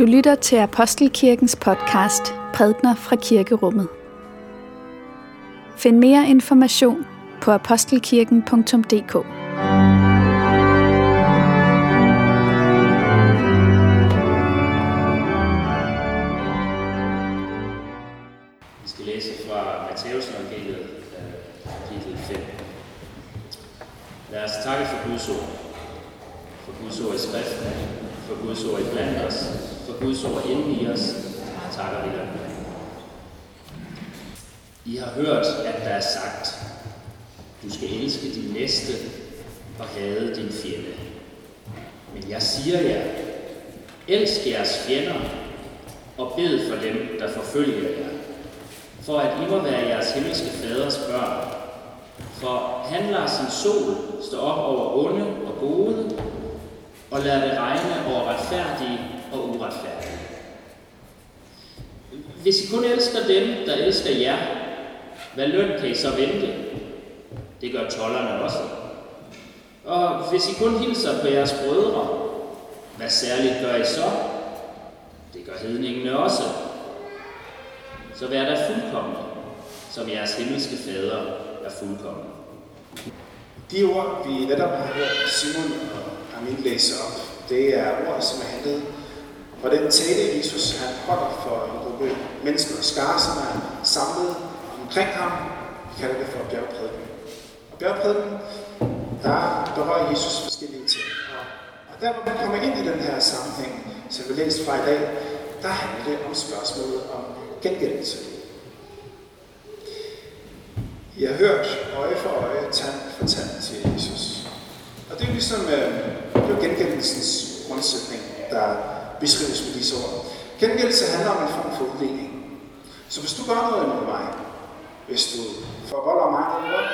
Du lytter til Apostelkirkens podcast Prædner fra Kirkerummet. Find mere information på apostelkirken.dk. For Guds ord i skriften, for Guds ord i blandt os, for Guds ord inden i os, takker vi dig. I har hørt, at der er sagt, du skal elske din næste og hade din fjende. Men jeg siger jer, elsk jeres fjender og bed for dem, der forfølger jer, for at I må være jeres himmelske faders børn. For han lader sin sol stå op over onde og gode, og lader det regne over retfærdige og uretfærdige. Hvis I kun elsker dem, der elsker jer, hvad løn kan I så vente? Det gør tollerne også. Og hvis I kun hilser på jeres brødre, hvad særligt gør I så? Det gør hedningene også. Så vær der fuldkommende, som jeres himmelske fader er fuldkommen. De ord, vi netop har hørt Simon og min læse op, det er ord, som er hentet fra den tale, Jesus han holder for en gruppe mennesker og skare, som er samlet omkring ham. Vi kalder det for bjergprædiken. Og bjergprædiken, der berører Jesus forskellige ting. Og der, hvor man kommer ind i den her sammenhæng, som vi læste fra i dag, der handler det om spørgsmålet om gengældelse. I har hørt øje for øje, tand for tand til Jesus. Og det er ligesom øh, det er gengældelsens grundsætning, der beskrives med disse ord. Gengældelse handler om en form for udligning. Så hvis du gør noget imod mig, hvis du forvolder mig noget,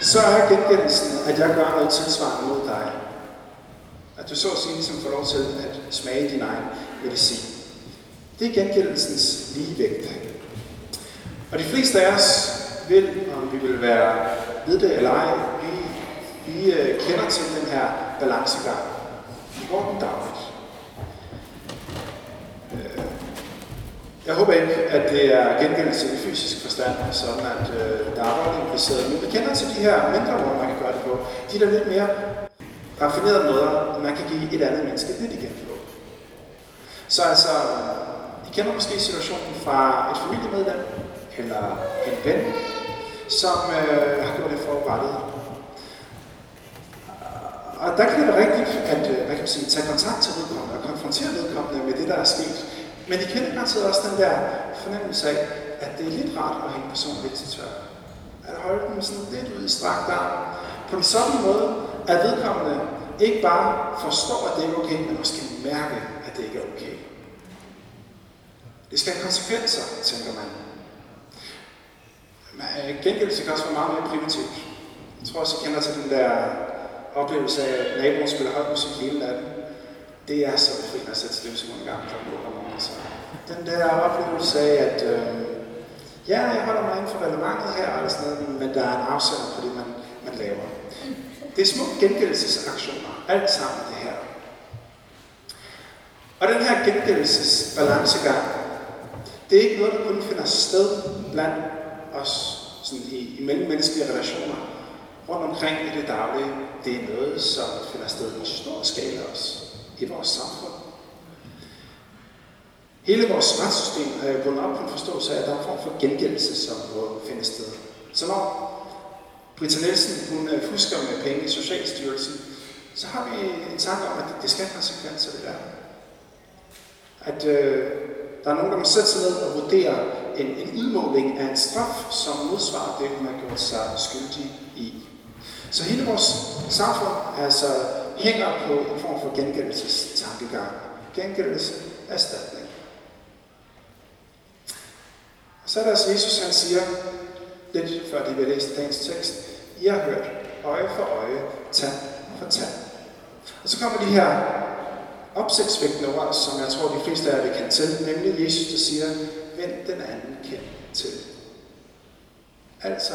så er gengældelsen, at jeg gør noget tilsvarende mod dig. At du så at sige ligesom får lov til at smage din egen medicin. Det er gengældelsens ligevægt. Og de fleste af os vil, om vi vil være ved det eller ej, vi, vi øh, kender til den her balancegang. i går den dagligt. Jeg håber ikke, at det er gengældelse i fysisk forstand, sådan at øh, der er ret impliceret. Men vi kender til de her mindre måder, man kan gøre det på. De der lidt mere raffinerede måder, man kan give et andet menneske lidt igen på. Så altså, I kender måske situationen fra et familiemedlem, eller en ven, som øh, har gjort det forurettet. Og der kan det være rigtigt at øh, hvad kan man sige, tage kontakt til vedkommende og konfrontere vedkommende med det, der er sket. Men de kender garanteret også den der fornemmelse af, at det er lidt rart at hænge personen lidt til tør. At holde dem sådan lidt ud i strakt arm. På en sådan måde, at vedkommende ikke bare forstår, at det er okay, men også kan mærke, at det ikke er okay. Det skal have konsekvenser, tænker man. Men øh, gengældelse kan også være meget mere primitivt. Jeg tror også, I kender til den der oplevelse af, at naboen spiller højt musik hele natten. Det er så fedt at sætte støvsugeren i gang kl. 8 om morgenen. Så den der oplevelse af, at øh, ja, jeg holder mig inden for relevantet her, eller sådan noget, men der er en afsender på det, man, man laver. Det er små gengældelsesaktioner, alt sammen det her. Og den her gengældelsesbalancegang, det er ikke noget, der kun finder sted blandt os sådan i, i mellemmenneskelige relationer rundt omkring i det daglige. Det er noget, som finder sted i stor skala også i vores samfund. Hele vores retssystem øh, er bundet op på en forståelse af, at der er en form for gengældelse, som må finde sted. Så når Britta Nielsen hun øh, fusker med penge i Socialstyrelsen, så har vi en tanke om, at det skal have konsekvenser, det der. At øh, der er nogen, der må sætte sig ned og vurdere en, en udmåling af en straf, som modsvarer det, hun har gjort sig skyldig i. Så hele vores samfund altså hænger på en form for gengældelsestankegang. Gengældelse, erstatning. Og så er der altså Jesus, han siger, lidt før det vil læse dagens tekst, I har hørt øje for øje, tand for tand. Og så kommer de her opsigtsvækkende ord, som jeg tror, de fleste af jer vil kende til, nemlig Jesus, der siger, vend den anden kendt til. Altså,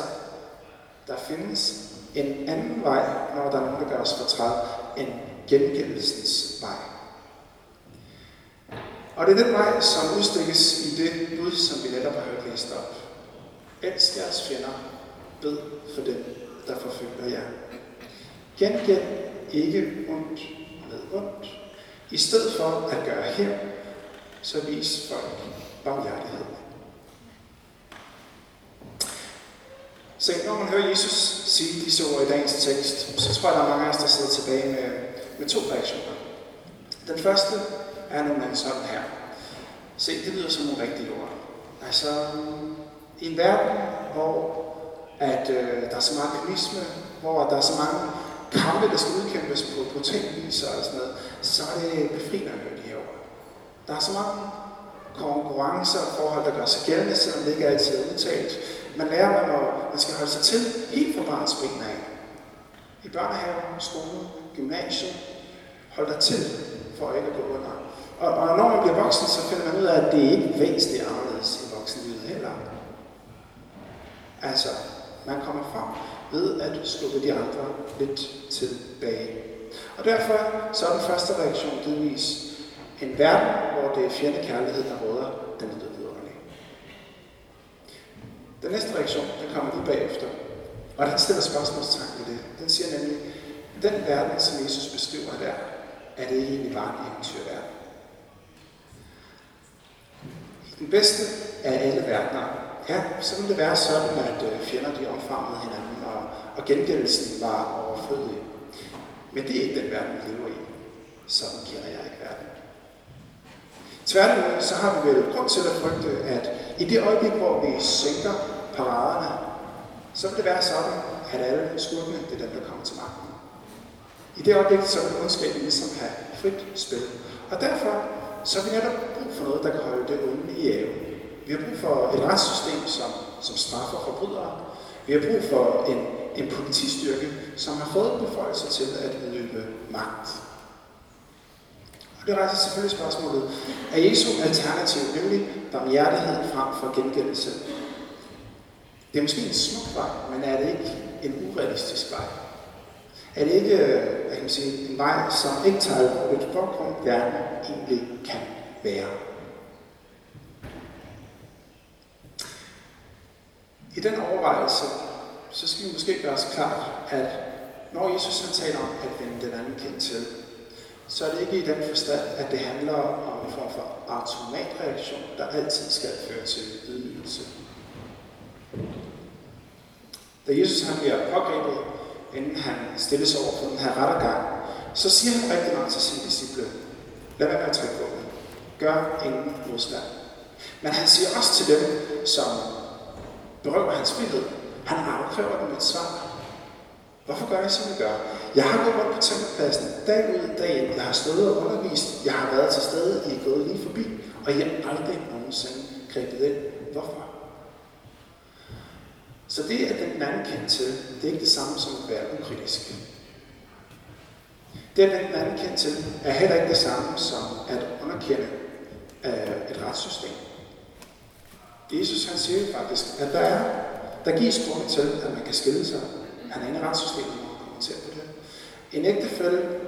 der findes en anden vej, når der er nogen, der gør os fortræd, en gengældelsens vej. Og det er den vej, som udstikkes i det bud, som vi netop har hørt læst op. Elsk jeres fjender, bed for dem, der forfølger jer. Gengæld ikke ondt med ondt. I stedet for at gøre her, så vis folk barmhjertighed. Så når man hører Jesus sige disse ord i dagens tekst, så tror jeg, der er mange af os, der sidder tilbage med, med to reaktioner. Den første er nogle sådan her. Se, det lyder som nogle rigtige ord. Altså, i en verden, hvor at, øh, der er så meget kynisme, hvor der er så mange kampe, der skal udkæmpes på brutal og sådan noget, så er det befriende at høre de her ord. Der er så mange konkurrencer og forhold, der gør sig gældende, selvom det ikke altid er udtalt. Man lærer, at man, man skal holde sig til helt fra barns ben af. I børnehaven, skole, gymnasiet, hold dig til for ikke at gå under. Og, og når man bliver voksen, så finder man ud af, at det ikke er væsentligt anderledes i voksenlivet heller. Altså, man kommer frem ved at skubbe de andre lidt tilbage. Og derfor så er den første reaktion givetvis en verden, hvor det er fjende kærlighed, der råder, den er. Den næste reaktion, der kommer lige bagefter. Og den stiller spørgsmålstegn ved det. Den siger nemlig, den verden, som Jesus beskriver der, er det egentlig bare en eventyrverden. Den bedste af alle verdener, ja, så ville det være sådan, at øh, fjender de omfavnede hinanden, og, og gengældelsen var overflødig. Men det er ikke den verden, vi lever i. Sådan kender jeg ikke verden. Tværtimod, så har vi vel grund til at frygte, at i det øjeblik, hvor vi sænker paraderne, så vil det være sådan, at alle skurkene, det er dem, der kommer til magten. I det øjeblik, så vil ondskaben ligesom have frit spil. Og derfor så har vi netop brug for noget, der kan holde det onde i ave. Vi har brug for et retssystem, som, som straffer forbrydere. Vi har brug for en, en politistyrke, som har fået beføjelser til at udøve magt. Det rejser selvfølgelig spørgsmålet, er Jesu alternativ nemlig barmhjertighed frem for gengældelse? Det er måske en smuk vej, men er det ikke en urealistisk vej? Er det ikke øh, jeg kan sige, en vej, som ikke tager et baggrund, verden egentlig kan være? I den overvejelse, så skal vi måske gøre os klart, at når Jesus han taler om at vende den anden kendt til, så er det ikke i den forstand, at det handler om en form for automatreaktion, der altid skal føre til ydmygelse. Da Jesus han bliver pågrebet, inden han stilles over for den her rettergang, så siger han rigtig meget til sine disciple, lad være med at trække våben. Gør ingen modstand. Men han siger også til dem, som berøver hans frihed, han afkræver dem et svar. Hvorfor gør I, som I gør? Jeg har gået rundt på tempelpladsen dag ud dag ind. Jeg har stået og undervist. Jeg har været til stede. I er gået lige forbi. Og jeg har aldrig nogensinde grebet ind. Hvorfor? Så det, at den anden kendt til, det er ikke det samme som at være ukritisk. Det, at den anden kendt til, er heller ikke det samme som at underkende øh, et retssystem. Jesus han siger faktisk, at der, er, der gives grund til, at man kan skille sig. Han er inde i retssystemet, kommer til på det. En ægtefælde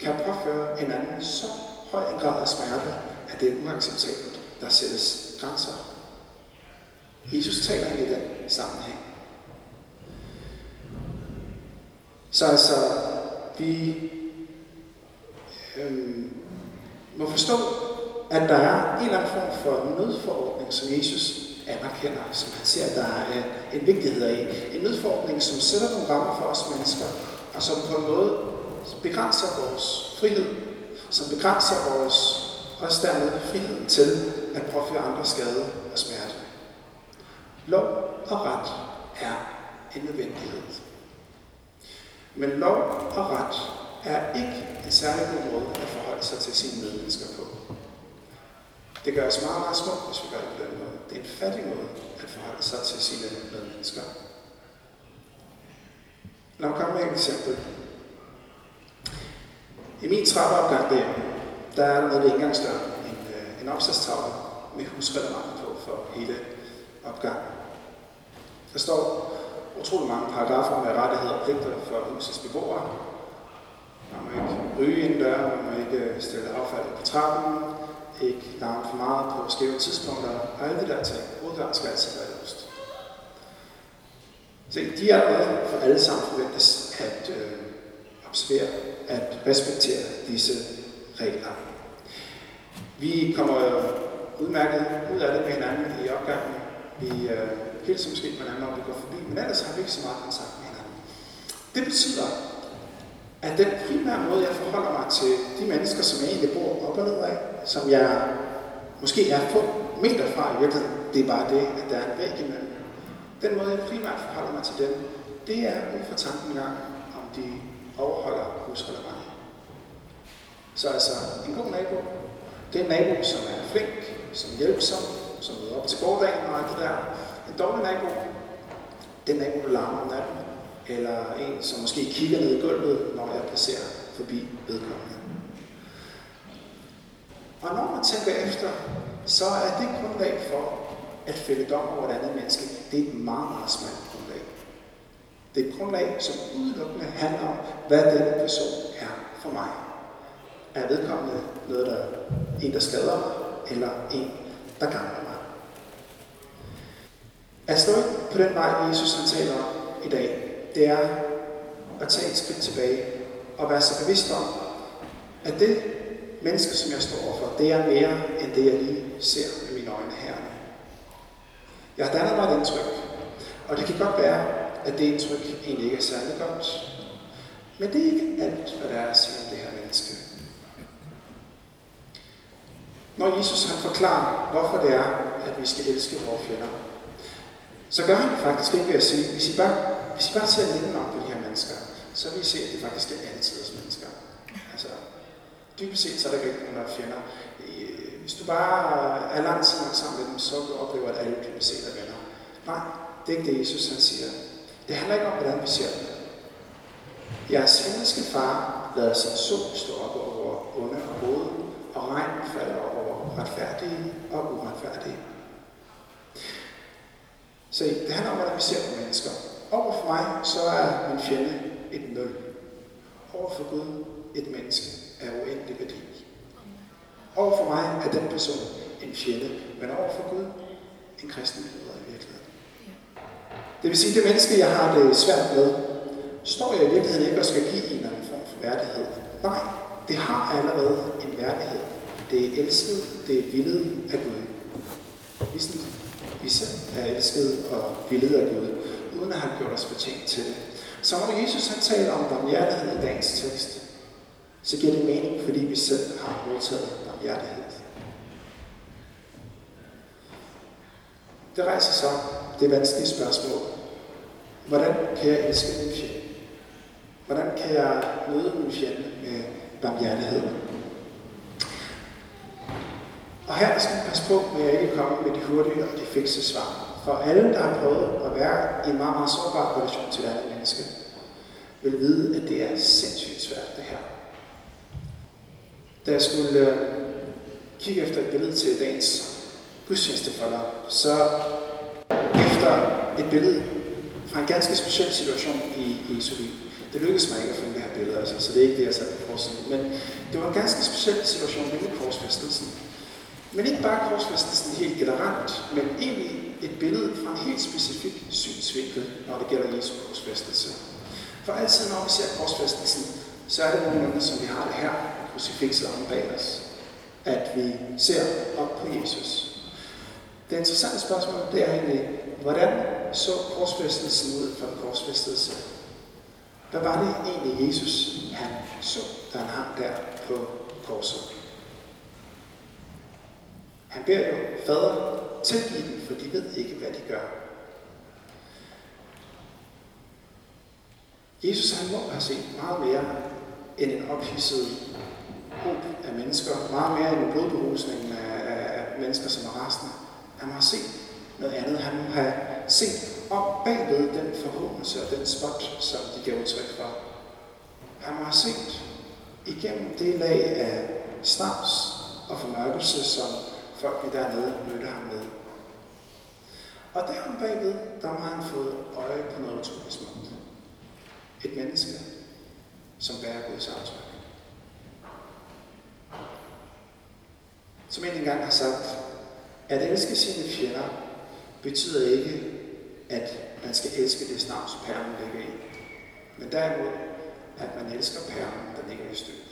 kan påføre en anden så høj en grad af smerte, at det er uacceptabelt. Der sættes grænser. Jesus taler ind i den sammenhæng. Så altså, vi øhm, må forstå, at der er en eller anden form for nødforordning, som Jesus anerkender, som han ser, at der er en vigtighed af. En nødforordning, som sætter nogle rammer for os mennesker, og som på en måde begrænser vores frihed, som begrænser vores, også dermed frihed til at påføre andre skade og smerte. Lov og ret er en nødvendighed. Men lov og ret er ikke en særlig god måde at forholde sig til sine medmennesker på. Det gør os meget, meget små, hvis vi gør det på den måde. Det er en fattig måde at forholde sig til sine medmennesker. Lad mig komme med et eksempel. I min trappeopgang der, der er der nede ved indgangsdøren en, øh, en opslagstavle med husrelevant på for hele opgangen. Der står utrolig mange paragrafer med rettigheder og pligter for husets beboere. Man må ikke ryge ind man må ikke øh, stille affald på trappen, ikke larme for meget på skæve tidspunkter, og alle de der ting. Udgang skal altid være så de er allerede for alle sammen forventes at øh, observere, at respektere disse regler. Vi kommer udmærket ud af det med hinanden i opgangen. Vi øh, hilser måske på hinanden, når vi går forbi, men ellers har vi ikke så meget kontakt med hinanden. Det betyder, at den primære måde, jeg forholder mig til de mennesker, som jeg egentlig bor op og ned af, som jeg måske er få meter fra i virkeligheden, det er bare det, at der er en væg imellem. Den måde, jeg primært forholder mig til dem, det er ud fra tanken gang, om de overholder husholdervejen. Så altså, en god nabo, det er en nabo, som er flink, som er hjælpsom, som møder op til gårdagen og alt det der. En dårlig nabo, det er en nabo, der larmer om natten, eller en, som måske kigger ned i gulvet, når jeg passerer forbi vedkommende. Og når man tænker efter, så er det grundlag for at fælde dom over et andet menneske, det er et meget, meget smalt grundlag. Det er et grundlag, som udelukkende handler om, hvad denne person er for mig. Er vedkommende noget, der en, der skader mig, eller en, der gavner mig? At stå på den vej, Jesus han taler om i dag, det er at tage et skridt tilbage og være så bevidst om, at det menneske, som jeg står overfor, det er mere end det, jeg lige ser med mine øjne her. Jeg har dannet mig et indtryk, og det kan godt være, at det indtryk egentlig ikke er særlig godt. Men det er ikke alt, hvad der er at sige om det her menneske. Når Jesus han forklarer, hvorfor det er, at vi skal elske vores fjender, så gør han det faktisk ikke ved at sige, hvis I bare, hvis I bare ser lidt om på de her mennesker, så vil I se, at det faktisk er altidens mennesker. Altså, dybest set så er der ikke nogen, der er fjender. Øh, hvis du bare er lang tid sammen sammen så du at alle kan se dig venner. Nej, det er ikke det, Jesus han siger. Det handler ikke om, hvordan vi ser dem. Jeres himmelske far lader sin sol stå op over onde og gode, og regn falder over retfærdige og uretfærdige. Så det handler om, hvordan vi ser på mennesker. Over for mig, så er min fjende et nul. Over for Gud, et menneske af uendelig værdi. Over for mig er den person en fjende, men over for Gud en kristen leder i virkeligheden. Det vil sige, at det menneske, jeg har det svært med, står jeg i virkeligheden ikke og skal give en eller anden form for værdighed. Nej, det har allerede en værdighed. Det er elsket, det er villet af Gud. Ligesom vi selv er elsket og villet af Gud, uden at han gjort os fortjent til det. Så når Jesus han taler om barmhjertighed i dagens tekst, så giver det mening, fordi vi selv har modtaget barmhjertighed. Det rejser så det vanskelige spørgsmål. Hvordan kan jeg elske min fjende? Hvordan kan jeg møde min fjende med barmhjertighed? Og her skal man passe på, at jeg ikke kommer med de hurtige og de fikse svar. For alle, der har prøvet at være i en meget, meget sårbar relation til et andet menneske, vil vide, at det er sindssygt svært, det her. Da jeg skulle øh, kigge efter et billede til dagens gudstjeneste for dig, så efter et billede fra en ganske speciel situation i Jesu liv. Det lykkedes mig ikke at finde det her billede, altså, så det er ikke det, jeg satte på forsiden. Men det var en ganske speciel situation, nemlig korsfæstelsen. Men ikke bare korsfæstelsen helt generelt, men egentlig et billede fra en helt specifik synsvinkel, når det gælder Jesu korsfæstelse. For altid, når vi ser korsfæstelsen, så er det nogenlunde, som vi har det her, krucifixet om bag os, at vi ser op på Jesus. Det interessante spørgsmål, det er egentlig, hvordan så korsfæstelsen ud for den korsfæstelse? Hvad var det egentlig, Jesus han så, da han hang der på korset? Han beder jo fader tilgive dem, for de ved ikke, hvad de gør. Jesus han må have set meget mere end en ophidset gruppe af mennesker, meget mere end en blodberusning af, af mennesker, som er rasende. Han må have set noget andet. Han må have set op bagved den forhåndelse og den spot, som de gav udtryk for. Han må have set igennem det lag af snavs og formørkelse, som folk dernede mødte ham med. Og der bagved, der har han fået øje på noget utroligt smukt. Et menneske, som bærer Guds aftryk. som en engang har sagt, at elske sine fjender betyder ikke, at man skal elske det snavs, perlen ligger i. Men derimod, at man elsker perlen, der ligger i støvet.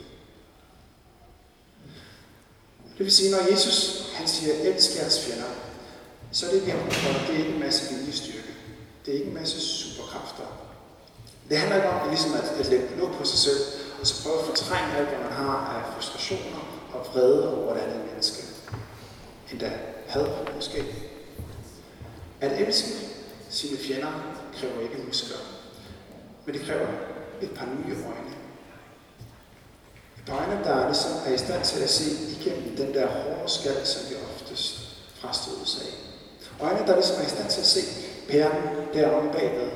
Det vil sige, når Jesus han siger, elsk jeres fjender, så er det ikke, det er ikke en masse viljestyrke. Det er ikke en masse superkræfter. Det handler ikke om at, ligesom at, at lægge låg på sig selv, og så prøve at fortrænge alt, hvad man har af frustrationer og vrede over et andet menneske. Endda had måske. At elske sine fjender kræver ikke muskler, men det kræver et par nye øjne. Et par øjne, der er, ligesom er i stand til at se igennem den der hårde skal, som vi oftest frastødes af. Øjne, der ligesom er i stand til at se pæren deromme bagved.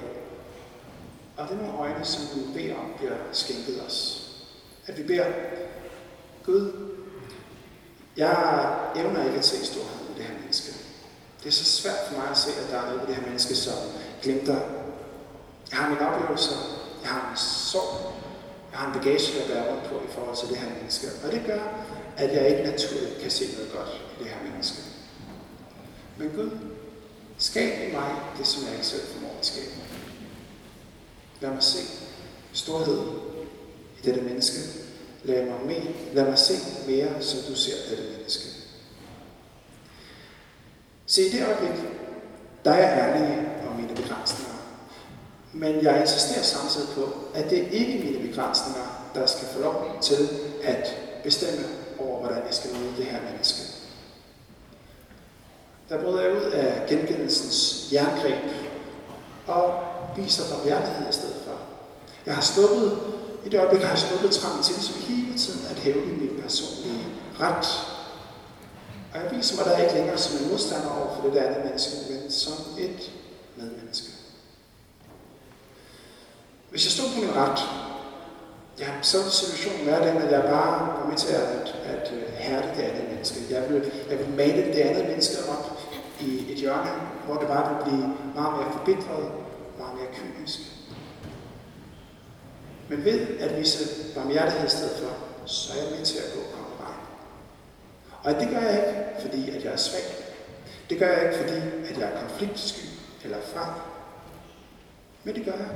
Og det er nogle øjne, som vi beder om bliver skænket os. At vi beder, Gud, jeg evner ikke at se storhed i det her menneske. Det er så svært for mig at se, at der er noget ved det her menneske, som glimter. Jeg har mine oplevelser, jeg har en sorg, jeg har en bagage, jeg bærer rundt på i forhold til det her menneske. Og det gør, at jeg ikke naturligt kan se noget godt i det her menneske. Men Gud, skab i mig det, som jeg ikke selv formår at skabe. Lad mig se storheden i dette menneske. Lad mig, med, lad mig se mere, som du ser dette menneske. Se, i det øjeblik, der er jeg ærlig om mine begrænsninger. Men jeg insisterer samtidig på, at det ikke er mine begrænsninger, der skal få lov til at bestemme over, hvordan jeg skal møde det her menneske. Der bryder jeg ud af gengældelsens jerngreb og viser barmhjertighed i stedet for. Jeg har sluppet, i det øjeblik har jeg sluppet trangen til, som hele tiden at hæve min personlige ret. Og jeg viser mig der ikke længere som en modstander over for det der andet menneske, men som et medmenneske. Hvis jeg stod på min ret, ja, så ville situationen være den, at jeg bare var med til at, at, at hærde det andet menneske. Jeg ville, jeg ville male det andet menneske op i et hjørne, hvor det bare ville blive meget mere forbitret, meget mere kynisk. Men ved at vise barmhjertighed i stedet for, så er jeg med til at gå vejen. Og det gør jeg ikke, fordi at jeg er svag. Det gør jeg ikke, fordi at jeg er konfliktsky eller fra. Men det gør jeg,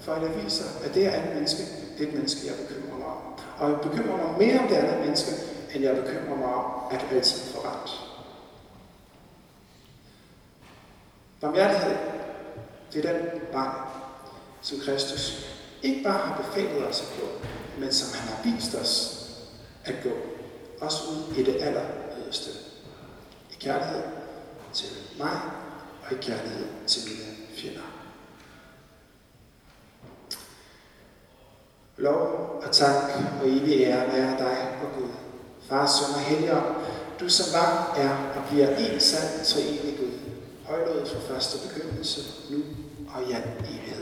for at jeg viser, at det er andet menneske, det er et menneske, jeg bekymrer mig om. Og jeg bekymrer mig mere om det andet menneske, end jeg bekymrer mig om, at altid få ret. Barmhjertighed, det er den vej, som Kristus ikke bare har befalet os at gå, men som han har vist os at gå, også ud i det aller yderste. I kærlighed til mig, og i kærlighed til mine fjender. Lov og tak og evig ære være dig og Gud, Far, Søn og Helligånd, du som var, er og bliver en sand treenig Gud, højlået fra første begyndelse, nu og i al evighed.